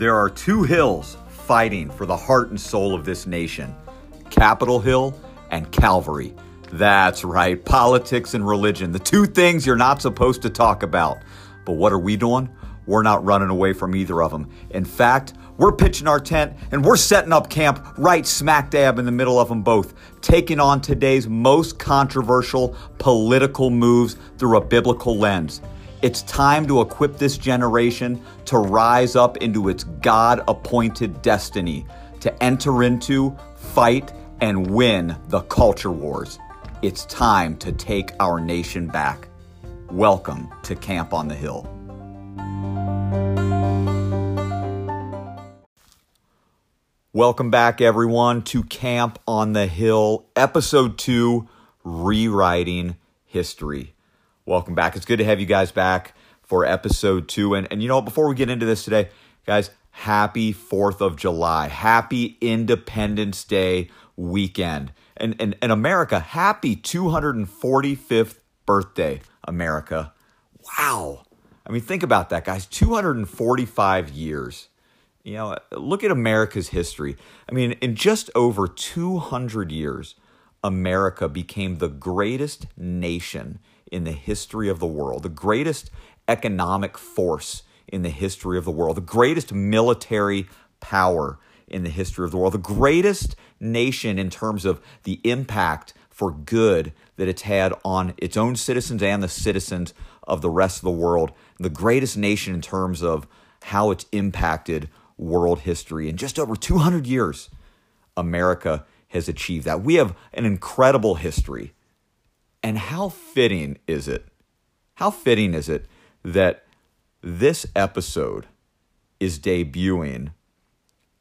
There are two hills fighting for the heart and soul of this nation Capitol Hill and Calvary. That's right, politics and religion, the two things you're not supposed to talk about. But what are we doing? We're not running away from either of them. In fact, we're pitching our tent and we're setting up camp right smack dab in the middle of them both, taking on today's most controversial political moves through a biblical lens. It's time to equip this generation to rise up into its God appointed destiny, to enter into, fight, and win the culture wars. It's time to take our nation back. Welcome to Camp on the Hill. Welcome back, everyone, to Camp on the Hill, Episode 2 Rewriting History. Welcome back. It's good to have you guys back for Episode 2. And, and you know, before we get into this today, guys, happy 4th of July. Happy Independence Day weekend. And, and, and America, happy 245th birthday, America. Wow. I mean, think about that, guys. 245 years you know, look at America's history. I mean, in just over 200 years, America became the greatest nation in the history of the world, the greatest economic force in the history of the world, the greatest military power in the history of the world, the greatest nation in terms of the impact for good that it's had on its own citizens and the citizens of the rest of the world, the greatest nation in terms of how it's impacted world history. In just over 200 years, America has achieved that. We have an incredible history. And how fitting is it? How fitting is it that this episode is debuting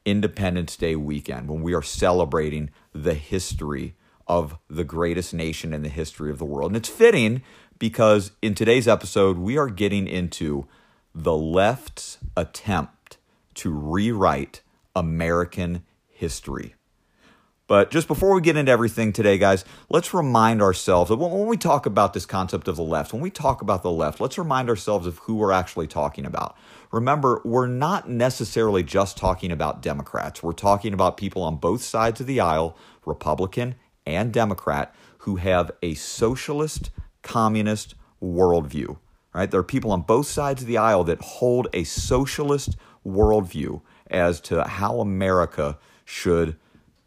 Independence Day weekend when we are celebrating the history of the greatest nation in the history of the world? And it's fitting because in today's episode, we are getting into the left's attempt to rewrite American history. But just before we get into everything today, guys, let's remind ourselves that when we talk about this concept of the left, when we talk about the left, let's remind ourselves of who we're actually talking about. Remember, we're not necessarily just talking about Democrats. We're talking about people on both sides of the aisle, Republican and Democrat, who have a socialist, communist worldview. Right? There are people on both sides of the aisle that hold a socialist worldview as to how America should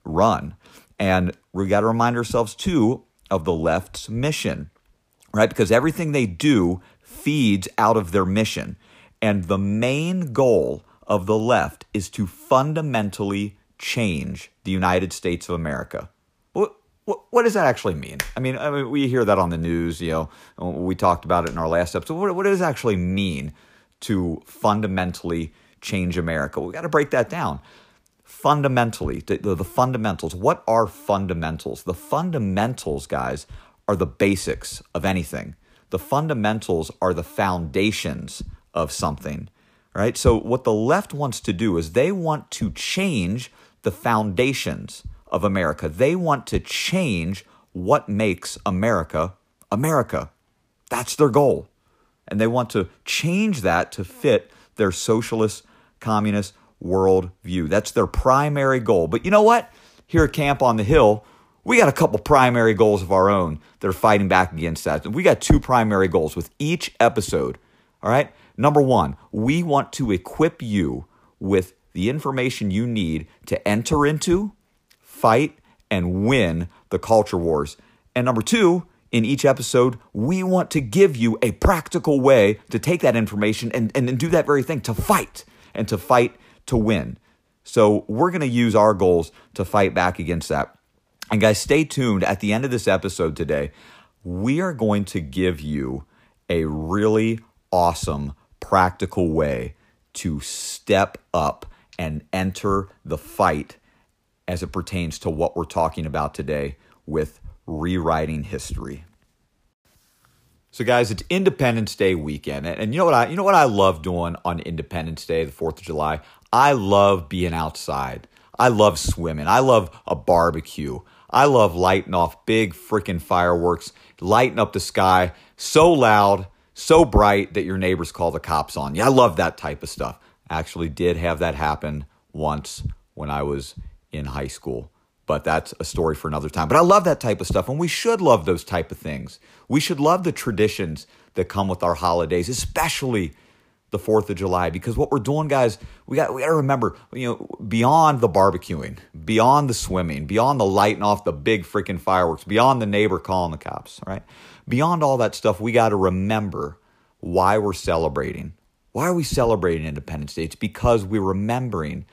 run. And we got to remind ourselves, too, of the left's mission, right? Because everything they do feeds out of their mission. And the main goal of the left is to fundamentally change the United States of America. What, what, does that actually mean? I mean, I mean, we hear that on the news, you know, we talked about it in our last episode. What, what does it actually mean to fundamentally change America. We got to break that down. Fundamentally, the, the, fundamentals. What are fundamentals? The fundamentals, guys, are the basics of anything. The fundamentals are the foundations of something, right? So, what the left wants to do is they want to change the foundations of America. They want to change what makes America America. That's their goal. And they want to change that to fit their socialist communist worldview. That's their primary goal. But you know what? Here at Camp on the Hill, we got a couple primary goals of our own that are fighting back against that. We got two primary goals with each episode. All right. Number one, we want to equip you with the information you need to enter into, fight, and win the culture wars. And number two, in each episode, we want to give you a practical way to take that information and, and, and do that very thing to fight and to fight to win. So we're going to use our goals to fight back against that. And guys, stay tuned. At the end of this episode today, we are going to give you a really awesome, practical way to step up and enter the fight as it pertains to what we're talking about today with rewriting history. So, guys, it's Independence Day weekend, and you know what I you know what I love doing on Independence Day, the Fourth of July. I love being outside. I love swimming. I love a barbecue. I love lighting off big freaking fireworks, lighting up the sky so loud, so bright that your neighbors call the cops on you. I love that type of stuff. actually did have that happen once when I was in high school. But that's a story for another time. But I love that type of stuff, and we should love those type of things. We should love the traditions that come with our holidays, especially the 4th of July because what we're doing guys we got we got to remember you know beyond the barbecuing beyond the swimming beyond the lighting off the big freaking fireworks beyond the neighbor calling the cops right? Beyond all that stuff we got to remember why we're celebrating. Why are we celebrating Independence Day? It's because we're remembering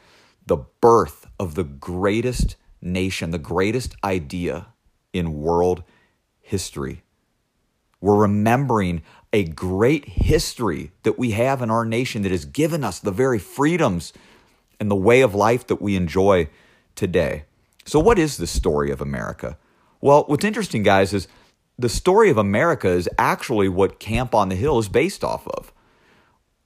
the birth of the greatest nation the greatest idea in world history. We're remembering a great history that we have in our nation that has given us the very freedoms and the way of life that we enjoy today. So, what is the story of America? Well, what's interesting, guys, is the story of America is actually what Camp on the Hill is based off of.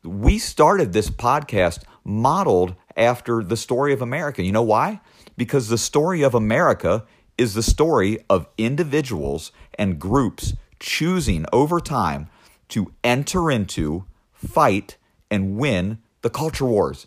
We started this podcast modeled after the story of America. You know why? Because the story of America is the story of individuals and groups choosing over time to enter into, fight, and win the culture wars.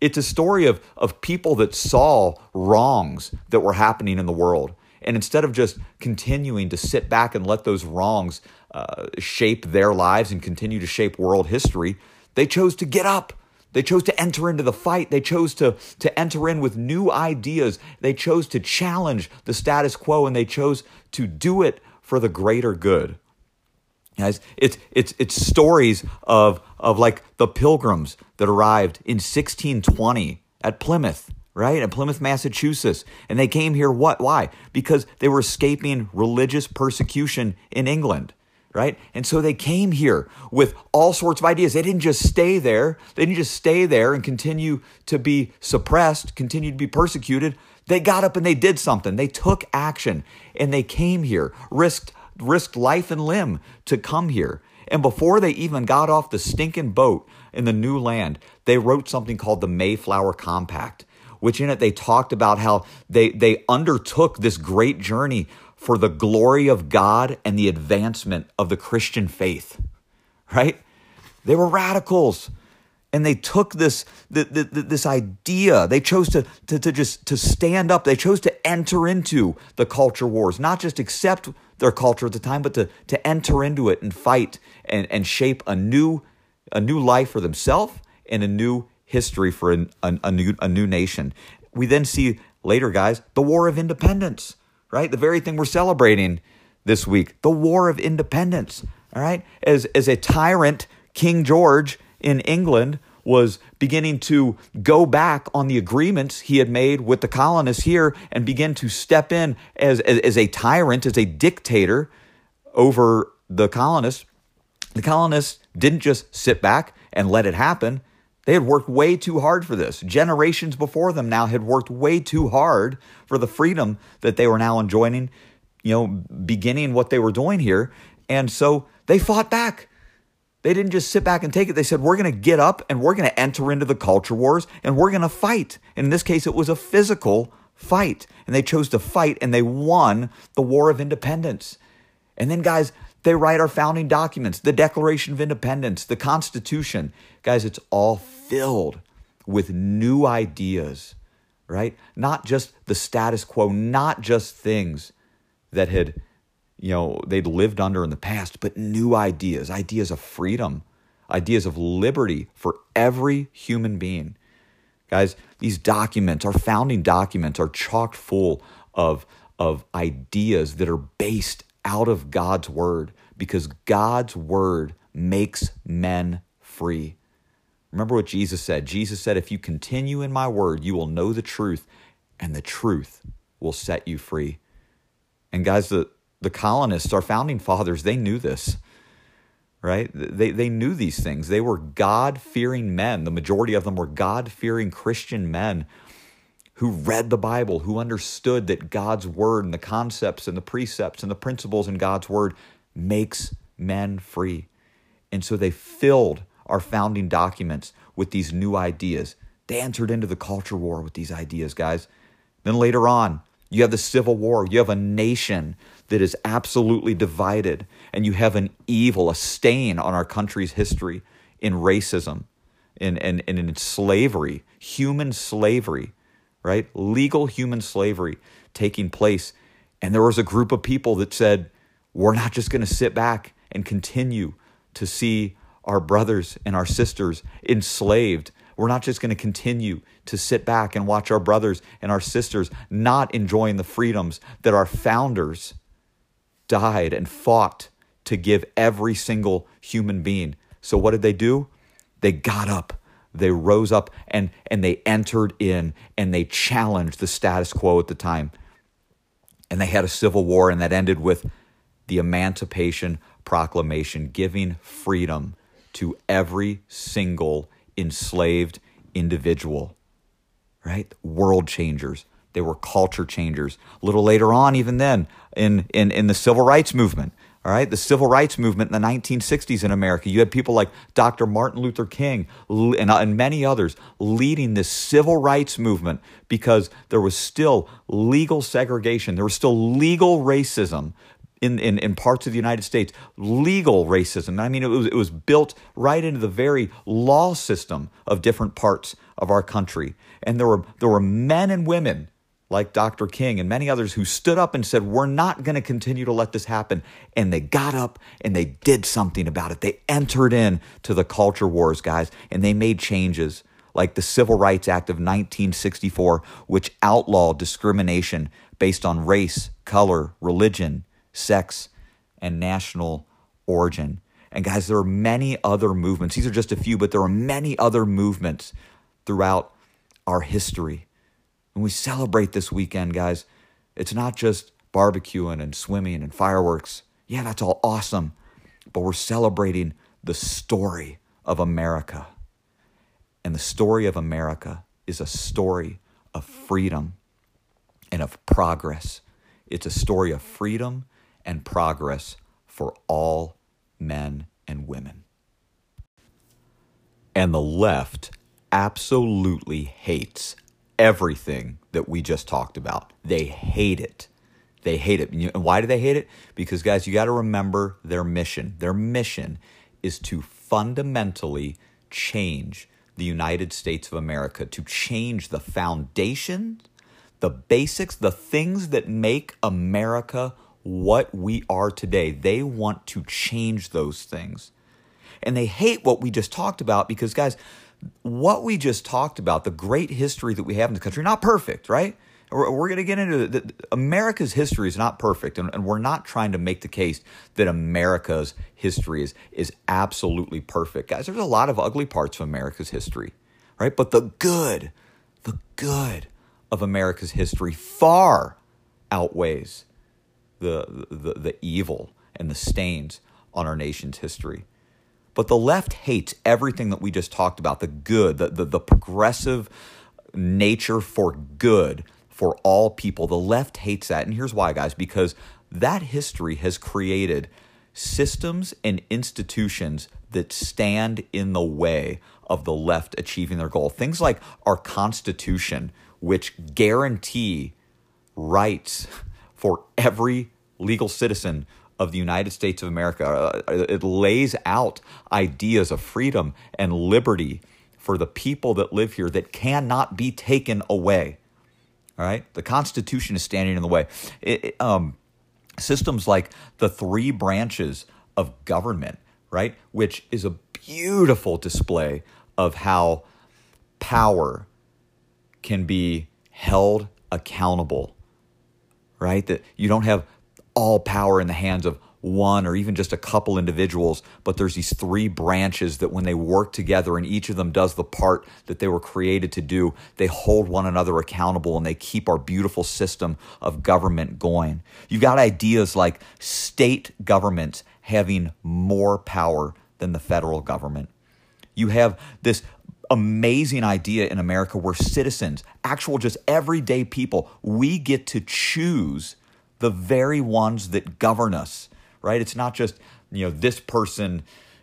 It's a story of, of people that saw wrongs that were happening in the world. And instead of just continuing to sit back and let those wrongs uh, shape their lives and continue to shape world history, they chose to get up. They chose to enter into the fight. They chose to, to enter in with new ideas. They chose to challenge the status quo and they chose to do it for the greater good. Guys, it's it's it's stories of of like the pilgrims that arrived in 1620 at Plymouth, right? At Plymouth, Massachusetts. And they came here what why? Because they were escaping religious persecution in England, right? And so they came here with all sorts of ideas. They didn't just stay there. They didn't just stay there and continue to be suppressed, continue to be persecuted. They got up and they did something. They took action and they came here, risked risked life and limb to come here. And before they even got off the stinking boat in the new land, they wrote something called the Mayflower Compact, which in it they talked about how they, they undertook this great journey for the glory of God and the advancement of the Christian faith, right? They were radicals and they took this this idea they chose to, to, to just to stand up they chose to enter into the culture wars not just accept their culture at the time but to, to enter into it and fight and, and shape a new a new life for themselves and a new history for an, a, a, new, a new nation. We then see later guys the war of independence right? The very thing we're celebrating this week the war of independence all right? As as a tyrant king george in England was beginning to go back on the agreements he had made with the colonists here and begin to step in as, as, as a tyrant, as a dictator over the colonists. The colonists didn't just sit back and let it happen. They had worked way too hard for this. Generations before them now had worked way too hard for the freedom that they were now enjoying, you know, beginning what they were doing here. And so they fought back. They didn't just sit back and take it. They said, we're going to get up and we're going to enter into the culture wars and we're going to fight. And in this case, it was a physical fight. And they chose to fight and they won the War of Independence. And then, guys, they write our founding documents, the Declaration of Independence, the Constitution. Guys, it's all filled with new ideas, right? Not just the status quo, not just things that had you know they'd lived under in the past, but new ideas, ideas of freedom, ideas of liberty for every human being. Guys, these documents, our founding documents, are chock full of, of ideas that are based out of God's word because God's word makes men free. Remember what Jesus said. Jesus said, If you continue in my word, you will know the truth, and the truth will set you free. And guys, the, the colonists, our founding fathers, they knew this, right? They, they knew these things. They were God fearing men. The majority of them were God fearing Christian men who read the Bible, who understood that God's word and the concepts and the precepts and the principles in God's word makes men free. And so they filled our founding documents with these new ideas. They entered into the culture war with these ideas, guys. Then later on, you have the Civil War. You have a nation that is absolutely divided, and you have an evil, a stain on our country's history in racism. in, in, in, in slavery, human slavery, right? Legal human slavery taking place. And there was a group of people that said, we're not just going to sit back and continue to see our brothers and our sisters enslaved. We're not just going to continue to sit back and watch our brothers and our sisters not enjoying the freedoms that our founders died and fought to give every single human being. So, what did they do? They got up, they rose up, and, and they entered in and they challenged the status quo at the time. And they had a civil war, and that ended with the Emancipation Proclamation, giving freedom to every single enslaved individual, right? World changers. They were culture changers. A little later on, even then, in, in, in the civil rights movement, all right, the civil rights movement in the 1960s in America, you had people like Dr. Martin Luther King and, uh, and many others leading this civil rights movement because there was still legal segregation, there was still legal racism in, in, in parts of the United States, legal racism. I mean, it was, it was built right into the very law system of different parts of our country. And there were, there were men and women like Dr. King and many others who stood up and said, We're not going to continue to let this happen. And they got up and they did something about it. They entered in to the culture wars, guys, and they made changes like the Civil Rights Act of 1964, which outlawed discrimination based on race, color, religion, sex, and national origin. And guys, there are many other movements. These are just a few, but there are many other movements throughout our history. When we celebrate this weekend, guys, it's not just barbecuing and swimming and fireworks. Yeah, that's all awesome. But we're celebrating the story of America. And the story of America is a story of freedom and of progress. It's a story of freedom and progress for all men and women. And the left absolutely hates everything that we just talked about. They hate it. They hate it. And why do they hate it? Because, guys, you got to remember their mission. Their mission is to fundamentally change the United States of America, to change the foundation, the basics, the things that make America what we are today. They want to change those things. And they hate what we just talked about because, guys, what we just talked about, the great history that we have in the country, not perfect, right? We're, we're going to get into the, America's history is not perfect, and, and we're not trying to make the case that America's history is is absolutely perfect, guys. There's a lot of ugly parts of America's history, right? But the good, the good of America's history far outweighs the, the, the evil and the stains on our nation's history. But the left hates everything that we just talked about the good, the, the, the progressive nature for good for all people. The left hates that. And here's why, guys because that history has created systems and institutions that stand in the way of the left achieving their goal. Things like our Constitution, which guarantee rights for every legal citizen of the United States of America. Uh, it lays out ideas of freedom and liberty for the people that live here that cannot be taken away. All right? The Constitution is standing in the way. It, it, um, systems like the three branches of government, right? Which is a beautiful display of how power can be held accountable, right? That you don't have all power in the hands of one or even just a couple individuals, but there's these three branches that when they work together and each of them does the part that they were created to do, they hold one another accountable and they keep our beautiful system of government going. You've got ideas like state governments having more power than the federal government. You have this amazing idea in America where citizens, actual just everyday people, we get to choose the very ones that govern us, right? It's not just, you know, this person,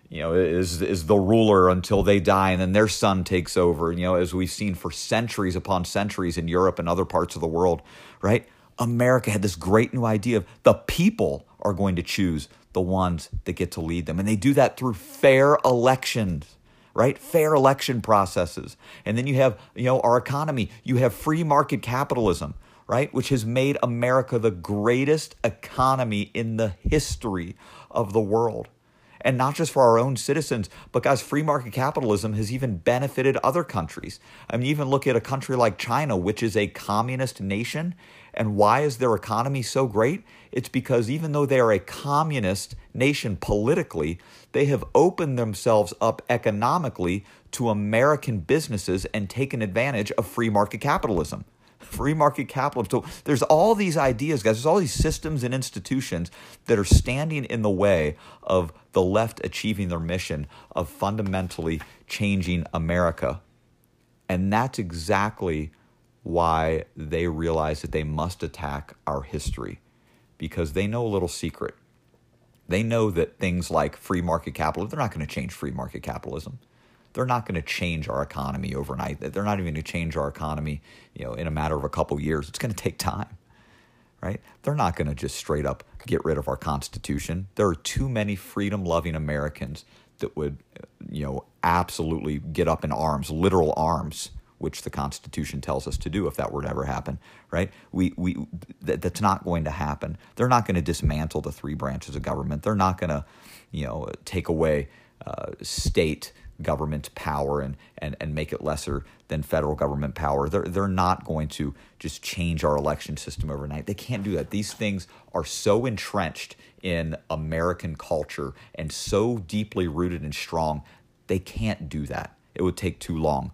you know, is is the ruler until they die and then their son takes over, you know, as we've seen for centuries upon centuries in Europe and other parts of the world, right? America had this great new idea of the people are going to choose the ones that get to lead them. And they do that through fair elections, right? Fair election processes. And then you have, you know, our economy. You have free market capitalism, right? Which has made America the greatest economy in the history of the world. And not just for our own citizens, but guys, free market capitalism has even benefited other countries. I mean, even look at a country like China, which is a communist nation. And why is their economy so great? It's because even though they are a communist nation politically, they have opened themselves up economically to American businesses and taken advantage of free market capitalism. Free market capitalism. So there's all these ideas, guys. There's all these systems and institutions that are standing in the way of the left achieving their mission of fundamentally changing America. And that's exactly why they realize that they must attack our history because they know a little secret. They know that things like free market capitalism, they're not going to change free market capitalism. They're not going to change our economy overnight. They're not even going to change our economy, you know, in a matter of a couple years. It's going to take time. Right? They're not going to just straight up get rid of our constitution. There are too many freedom-loving Americans that would, you know, absolutely get up in arms, literal arms which the Constitution tells us to do if that were to ever happen, right? We, we, that, that's not going to happen. They're not going to dismantle the three branches of government. They're not going to, you know, take away uh, state government power and, and, and make it lesser than federal government power. They're, they're not going to just change our election system overnight. They can't do that. These things are so entrenched in American culture and so deeply rooted and strong, they can't do that. It would take too long.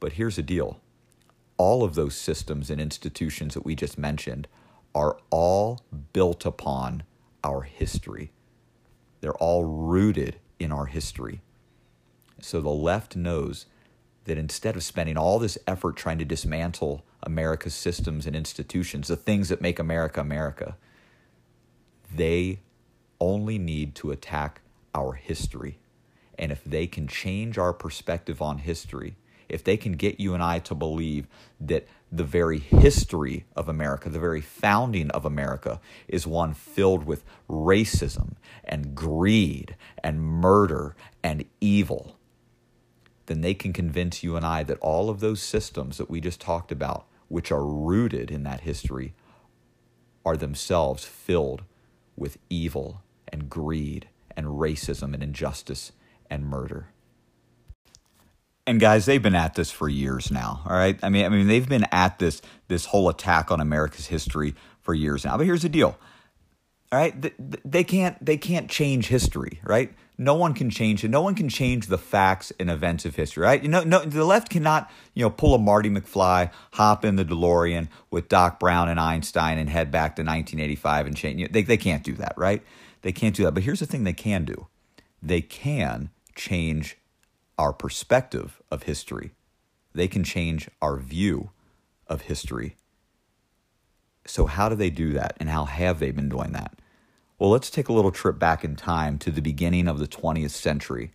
But here's the deal all of those systems and institutions that we just mentioned are all built upon our history. They're all rooted in our history. So the left knows that instead of spending all this effort trying to dismantle America's systems and institutions, the things that make America America, they only need to attack our history. And if they can change our perspective on history, if they can get you and I to believe that the very history of America, the very founding of America, is one filled with racism and greed and murder and evil, then they can convince you and I that all of those systems that we just talked about, which are rooted in that history, are themselves filled with evil and greed and racism and injustice and murder. And guys, they've been at this for years now. All right. I mean, I mean, they've been at this this whole attack on America's history for years now. But here's the deal. All right, they can't they can't change history, right? No one can change it. No one can change the facts and events of history, right? You know, no, the left cannot, you know, pull a Marty McFly, hop in the DeLorean with Doc Brown and Einstein, and head back to 1985 and change. They they can't do that, right? They can't do that. But here's the thing: they can do. They can change our perspective of history. They can change our view of history. So, how do they do that, and how have they been doing that? Well, let's take a little trip back in time to the beginning of the 20th century.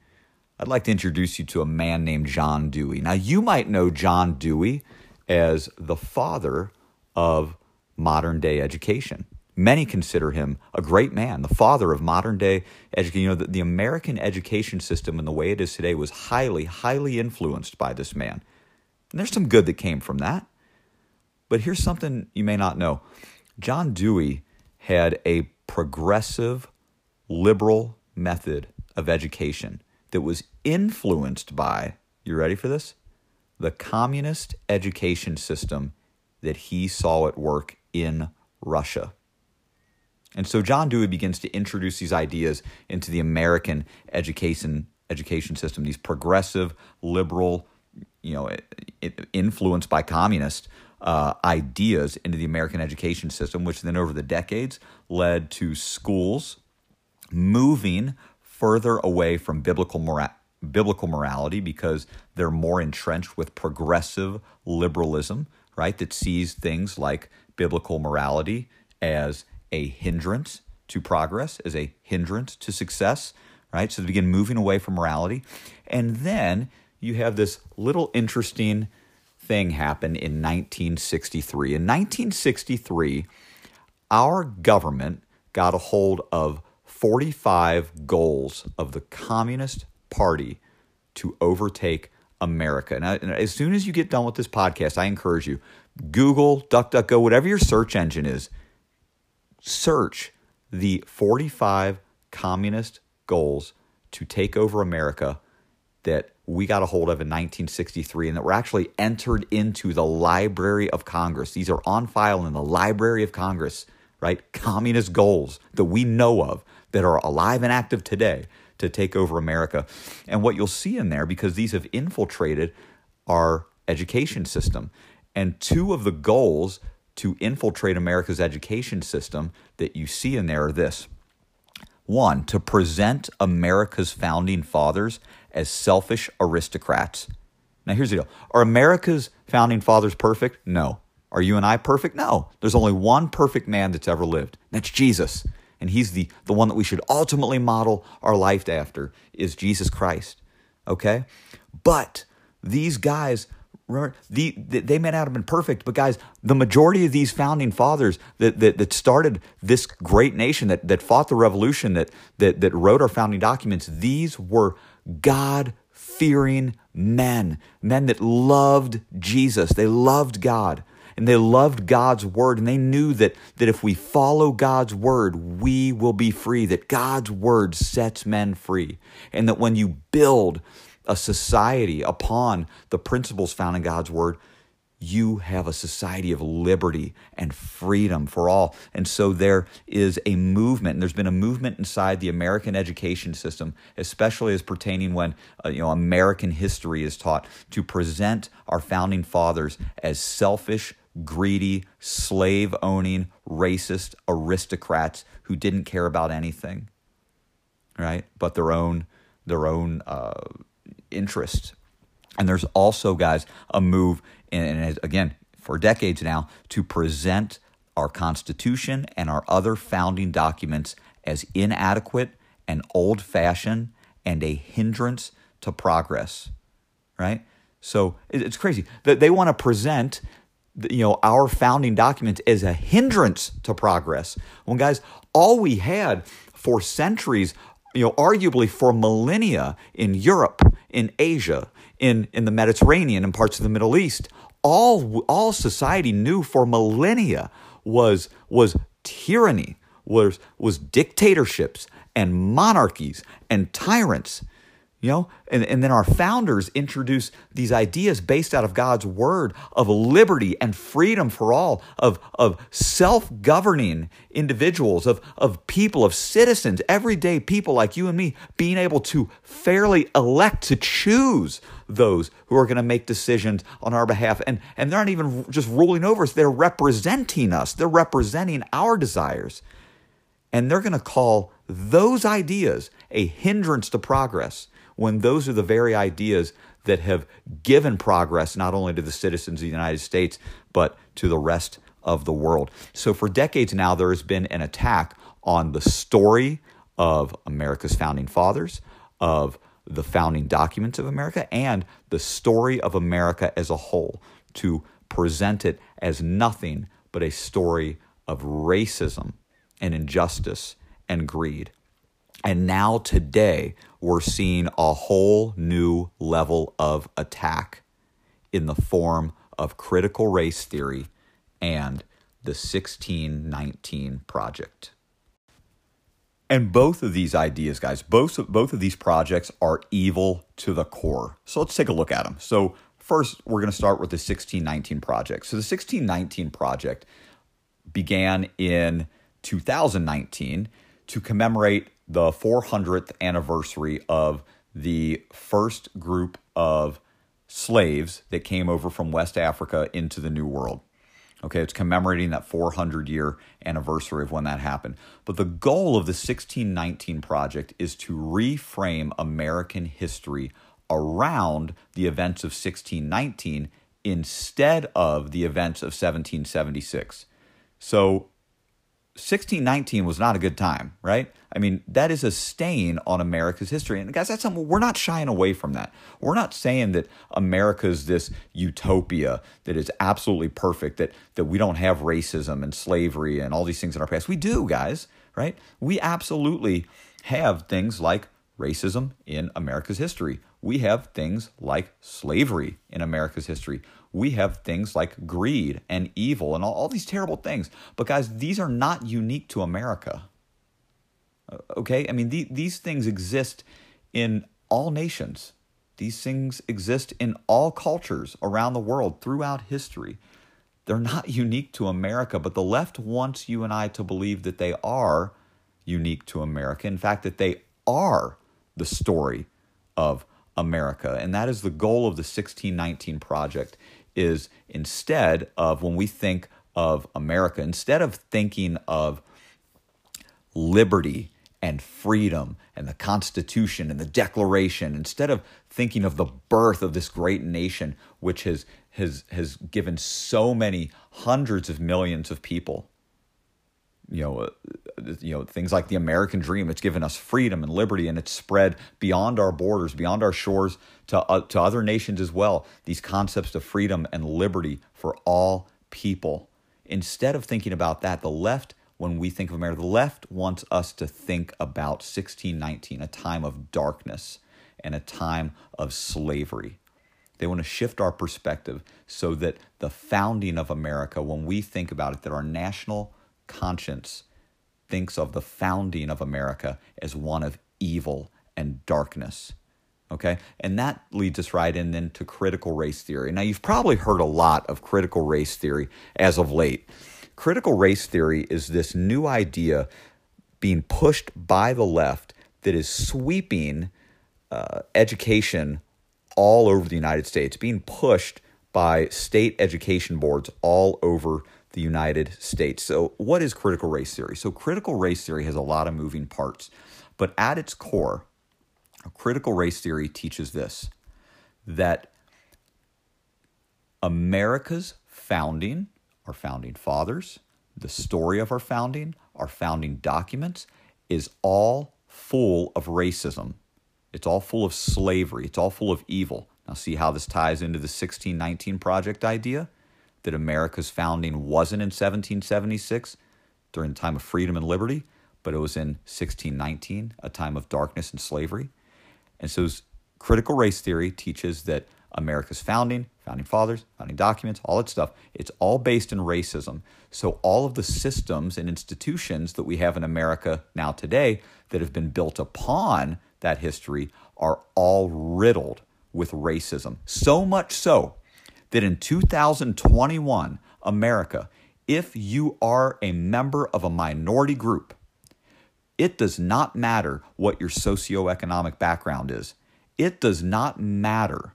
I'd like to introduce you to a man named John Dewey. Now, you might know John Dewey as the father of modern day education. Many consider him a great man, the father of modern day education. You know, the, the American education system and the way it is today was highly, highly influenced by this man. And there's some good that came from that. But here's something you may not know John Dewey had a progressive, liberal method of education that was influenced by, you ready for this? The communist education system that he saw at work in Russia. And so John Dewey begins to introduce these ideas into the American education education system, these progressive, liberal, you know, influenced by communist uh, ideas into the American education system, which then over the decades led to schools moving further away from biblical mora- biblical morality because they're more entrenched with progressive liberalism, right? That sees things like biblical morality as a hindrance to progress, as a hindrance to success, right? So they begin moving away from morality. And then you have this little interesting thing happen in 1963. In 1963, our government got a hold of 45 goals of the Communist Party to overtake America. And, and as soon as you get done with this podcast, I encourage you Google, DuckDuckGo, whatever your search engine is, search the 45 communist goals to take over America that we got a hold of in 1963 and that were actually entered into the Library of Congress. These are on file in the Library of Congress, right? Communist goals that we know of that are alive and active today to take over America. And what you'll see in there, because these have infiltrated our education system, and two of the goals to infiltrate America's education system that you see in there are this one, to present America's founding fathers as selfish aristocrats. Now, here's the deal Are America's founding fathers perfect? No. Are you and I perfect? No. There's only one perfect man that's ever lived. That's Jesus. And he's the, the one that we should ultimately model our life after is Jesus Christ. Okay? But these guys Remember, the, they may not have been perfect, but guys, the majority of these founding fathers that, that, that started this great nation, that, that fought the revolution, that, that, that wrote our founding documents, these were God fearing men, men that loved Jesus. They loved God and they loved God's word and they knew that, that if we follow God's word, we will be free, that God's word sets men free. And that when you build a society upon the principles found in God's word, you have a society of liberty and freedom for all. And so there is a movement, and there's been a movement inside the American education system, especially as pertaining when uh, you know American history is taught, to present our founding fathers as selfish, greedy, slave owning, racist aristocrats who didn't care about anything, right? But their own their own uh, interest. And there's also, guys, a move, and again, for decades now, to present our Constitution and our other founding documents as inadequate and old fashioned and a hindrance to progress, right? So it's crazy that they want to present you know our founding documents as a hindrance to progress when guys all we had for centuries you know, arguably for millennia in Europe, in Asia, in, in the Mediterranean, and parts of the Middle East, all, all society knew for millennia was, was tyranny, was, was dictatorships and monarchies and tyrants. You know, and, and then our founders introduce these ideas based out of God's word of liberty and freedom for all, of, of self governing individuals, of, of people, of citizens, everyday people like you and me, being able to fairly elect to choose those who are going to make decisions on our behalf. And, and they're not even just ruling over us, they're representing us, they're representing our desires. And they're going to call those ideas a hindrance to progress when those are the very ideas that have given progress not only to the citizens of the United States, but to the rest of the world. So, for decades now, there has been an attack on the story of America's founding fathers, of the founding documents of America, and the story of America as a whole to present it as nothing but a story of racism and injustice and greed. And now, today, we're seeing a whole new level of attack in the form of critical race theory and the 1619 Project. And both of these ideas, guys, both of, both of these projects are evil to the core. So let's take a look at them. So, first, we're going to start with the 1619 Project. So, the 1619 Project began in 2019 to commemorate the 400th anniversary of the first group of slaves that came over from West Africa into the New World. Okay, it's commemorating that 400 year anniversary of when that happened. But the goal of the 1619 Project is to reframe American history around the events of 1619 instead of the events of 1776. So 1619 was not a good time, right? I mean, that is a stain on America's history. And guys, that's something we're not shying away from that. We're not saying that America's this utopia that is absolutely perfect, that that we don't have racism and slavery and all these things in our past. We do, guys, right? We absolutely have things like racism in America's history. We have things like slavery in America's history. We have things like greed and evil and all, all these terrible things. But, guys, these are not unique to America. Okay? I mean, the, these things exist in all nations. These things exist in all cultures around the world throughout history. They're not unique to America, but the left wants you and I to believe that they are unique to America. In fact, that they are the story of America. And that is the goal of the 1619 project is instead of when we think of America, instead of thinking of liberty and freedom and the Constitution and the Declaration, instead of thinking of the birth of this great nation, which has, has, has given so many hundreds of millions of people, you know, uh, you know, things like the American dream. It's given us freedom and liberty, and it's spread beyond our borders, beyond our shores, to uh, to other nations as well. These concepts of freedom and liberty for all people. Instead of thinking about that, the left when we think of America. The left wants us to think about 1619, a time of darkness and a time of slavery. They want to shift our perspective so that the founding of America, when we think about it, that our national conscience thinks of the founding of America as one of evil and darkness. Okay? And that leads us right in then to critical race theory. Now, you've probably heard a lot of critical race theory as of late. Critical race theory is this new idea being pushed by the left that is sweeping uh, education all over the United States, being pushed by state education boards all over the United States. So, what is critical race theory? So, critical race theory has a lot of moving parts, but at its core, critical race theory teaches this that America's founding our founding fathers, the story of our founding, our founding documents is all full of racism. It's all full of slavery. It's all full of evil. Now, see how this ties into the 1619 Project idea that America's founding wasn't in 1776 during the time of freedom and liberty, but it was in 1619, a time of darkness and slavery. And so, critical race theory teaches that America's founding, founding fathers, founding documents, all that stuff. It's all based in racism. So all of the systems and institutions that we have in America now today that have been built upon that history are all riddled with racism. So much so that in 2021, America, if you are a member of a minority group, it does not matter what your socioeconomic background is. It does not matter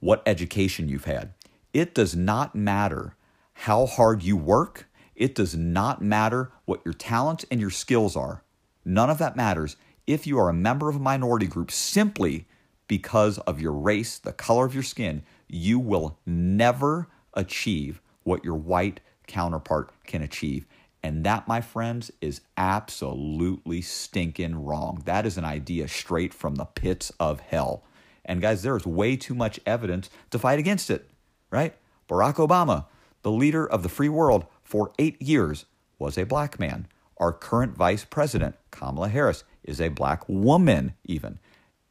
what education you've had. It does not matter how hard you work. It does not matter what your talents and your skills are. None of that matters if you are a member of a minority group simply because of your race, the color of your skin. You will never achieve what your white counterpart can achieve. And that, my friends, is absolutely stinking wrong. That is an idea straight from the pits of hell. And guys, there is way too much evidence to fight against it, right? Barack Obama, the leader of the free world for eight years, was a black man. Our current vice president, Kamala Harris, is a black woman, even.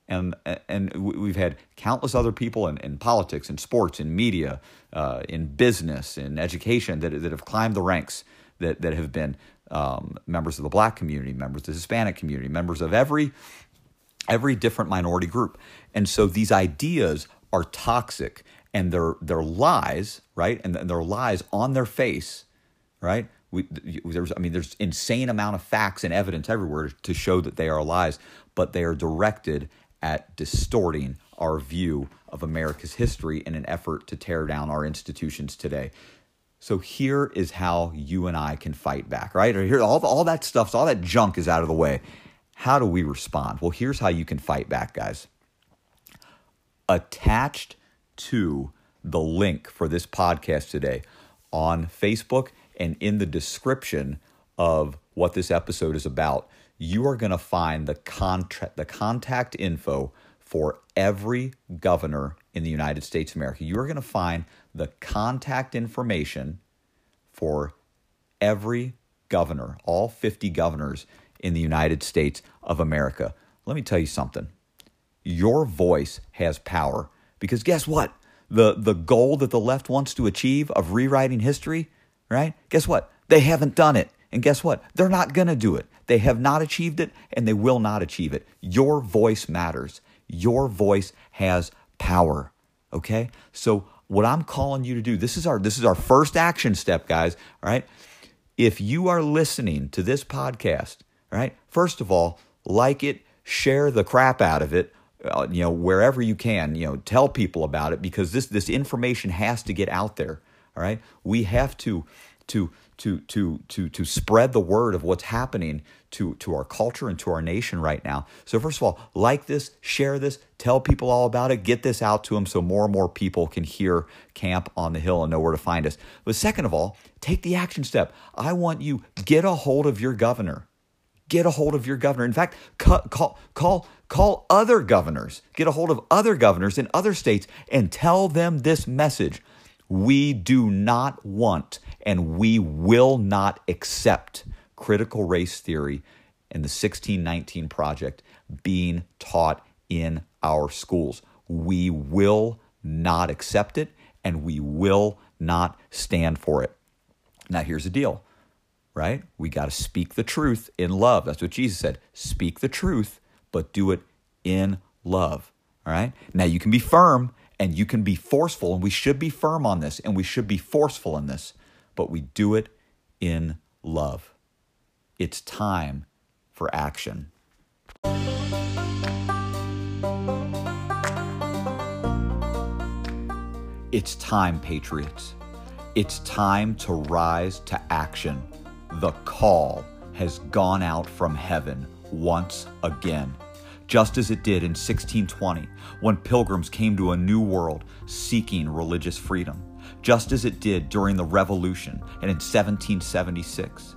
And, and we've had countless other people in, in politics, in sports, in media, uh, in business, in education that, that have climbed the ranks, that, that have been um, members of the black community, members of the Hispanic community, members of every every different minority group. And so these ideas are toxic and they're, they're lies, right? And they're lies on their face, right? We, there's, I mean, there's insane amount of facts and evidence everywhere to show that they are lies, but they are directed at distorting our view of America's history in an effort to tear down our institutions today. So here is how you and I can fight back, right? Here, all, all that stuff, all that junk is out of the way. How do we respond? Well, here's how you can fight back, guys. Attached to the link for this podcast today on Facebook and in the description of what this episode is about, you are going to find the contract the contact info for every governor in the United States of America. You are going to find the contact information for every governor, all 50 governors in the United States of America. Let me tell you something. Your voice has power. Because guess what? The, the goal that the left wants to achieve of rewriting history, right? Guess what? They haven't done it. And guess what? They're not going to do it. They have not achieved it and they will not achieve it. Your voice matters. Your voice has power. Okay? So what I'm calling you to do, this is our this is our first action step, guys. All right. If you are listening to this podcast, all right, first of all, like it, share the crap out of it, uh, you know, wherever you can, you know, tell people about it because this this information has to get out there. All right. We have to to to to to to spread the word of what's happening to to our culture and to our nation right now. So first of all, like this, share this, tell people all about it, get this out to them so more and more people can hear Camp on the Hill and know where to find us. But second of all, take the action step. I want you get a hold of your governor. Get a hold of your governor. In fact, call call call call other governors. Get a hold of other governors in other states and tell them this message. We do not want and we will not accept critical race theory and the 1619 Project being taught in our schools. We will not accept it and we will not stand for it. Now, here's the deal, right? We got to speak the truth in love. That's what Jesus said. Speak the truth, but do it in love. All right? Now, you can be firm and you can be forceful, and we should be firm on this, and we should be forceful in this, but we do it in love. It's time for action. It's time, Patriots. It's time to rise to action. The call has gone out from heaven once again just as it did in 1620 when pilgrims came to a new world seeking religious freedom, just as it did during the Revolution and in 1776,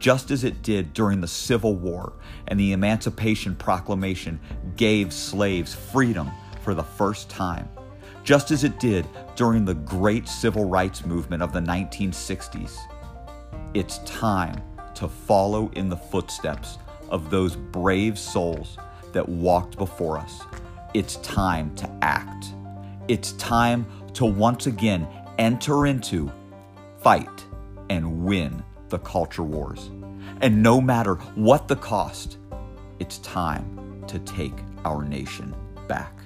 just as it did during the Civil War and the Emancipation Proclamation gave slaves freedom for the first time, just as it did during the great civil rights movement of the 1960s. It's time to follow in the footsteps of those brave souls that walked before us. It's time to act. It's time to once again enter into, fight, and win the culture wars. And no matter what the cost, it's time to take our nation back.